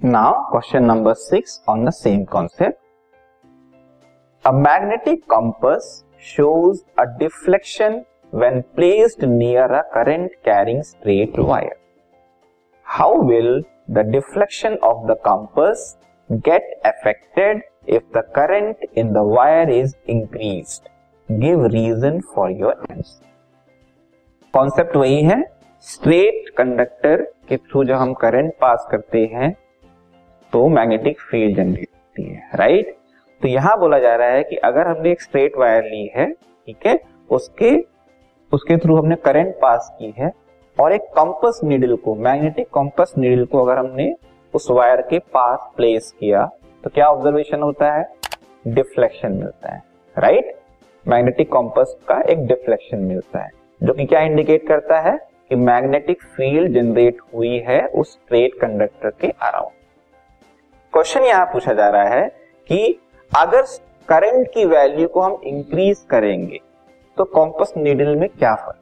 Now question number six on the same concept a magnetic compass shows a deflection when placed near a current carrying straight wire how will the deflection of the compass get affected if the current in the wire is increase give reason for your answer concept वही है। Straight conductor के through जो हम current pass करते हैं तो magnetic field generate होती है राइट तो यहाँ बोला जा रहा है कि अगर हमने एक स्ट्रेट वायर ली है, ठीक है, उसके उसके थ्रू हमने करंट पास की है, और एक कंपस नीडल को मैग्नेटिक कंपस नीडल को अगर हमने उस वायर के पास प्लेस किया तो क्या ऑब्जर्वेशन होता है? डिफ्लेक्शन मिलता है राइट मैग्नेटिक कंपस का एक डिफ्लेक्शन मिलता है, जो कि क्या इंडिकेट करता है कि मैग्नेटिक फ़ील्ड जनरेट हुई है उस स्ट्रेट कंडक्टर के अराउंड क्वेश्चन यहाँ पूछा जा रहा है कि अगर करंट की वैल्यू को हम इंक्रीज करेंगे तो कॉम्पस नीडल में क्या फ़र्क?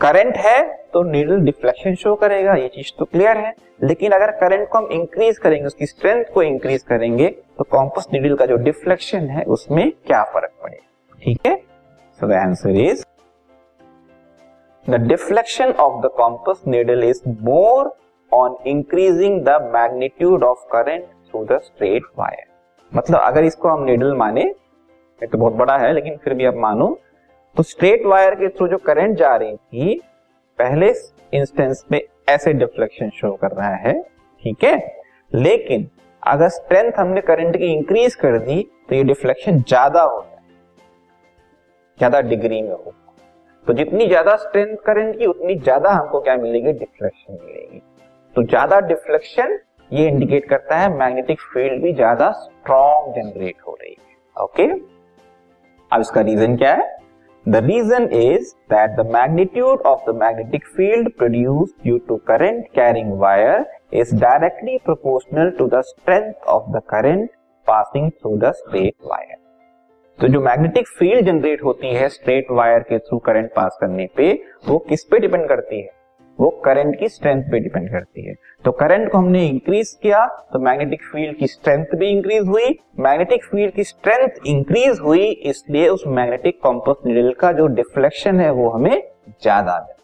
करंट है तो नीडल डिफ्लेक्शन शो करेगा, ये चीज़ तो क्लियर है। लेकिन अगर करंट को हम इंक्रीज करेंगे, उसकी स्ट्रेंथ को इंक्रीज करेंगे तो कॉम्पस नीडल का जो डिफ्लेक्शन है, उसमें क्या फ़र्क पड़ेगा? ठीक है? So the answer is the deflection of the compass needle is more on increasing the magnitude of current through the straight wire मतलब अगर इसको हम नीडल माने, ये तो बहुत बड़ा है, लेकिन फिर भी अब मानो तो स्ट्रेट वायर के थ्रू जो करंट जा रही थी, पहले इंस्टेंस में ऐसे डिफ्लेक्शन शो कर रहा है, ठीक है? लेकिन अगर स्ट्रेंथ हमने करंट की इंक्रीज कर दी तो ये डिफ्लेक्शन ज़्यादा हो जाए ज़्यादा डिग्री में हो। तो जितनी ज़्यादा स्ट्रेंथ करंट की, उतनी ज़्यादा हमको क्या मिलेगी? डिफ्लेक्शन मिलेगी। तो ज़्यादा डिफ्लेक्शन ये इंडिकेट करता है मैग्नेटिक फ़ील्ड भी ज़्यादा स्ट्रॉन्ग जनरेट हो रही है। ओके अब इसका रीजन क्या है? The reason is that the magnitude of the magnetic field produce due to current carrying wire is directly proportional to the strength of the current passing through the straight wire तो जो magnetic field generate होती है straight wire के through current pass करने पे, वो किस पे डिपेंड करती है? वो करंट की स्ट्रेंथ पे डिपेंड करती है। तो करंट को हमने इंक्रीज किया तो मैग्नेटिक फ़ील्ड की स्ट्रेंथ भी इंक्रीज हुई मैग्नेटिक फ़ील्ड की स्ट्रेंथ इंक्रीज हुई, इसलिए उस मैग्नेटिक कॉम्पोस्ट नीडल का जो डिफ्लेक्शन है वो हमें ज़्यादा मिलता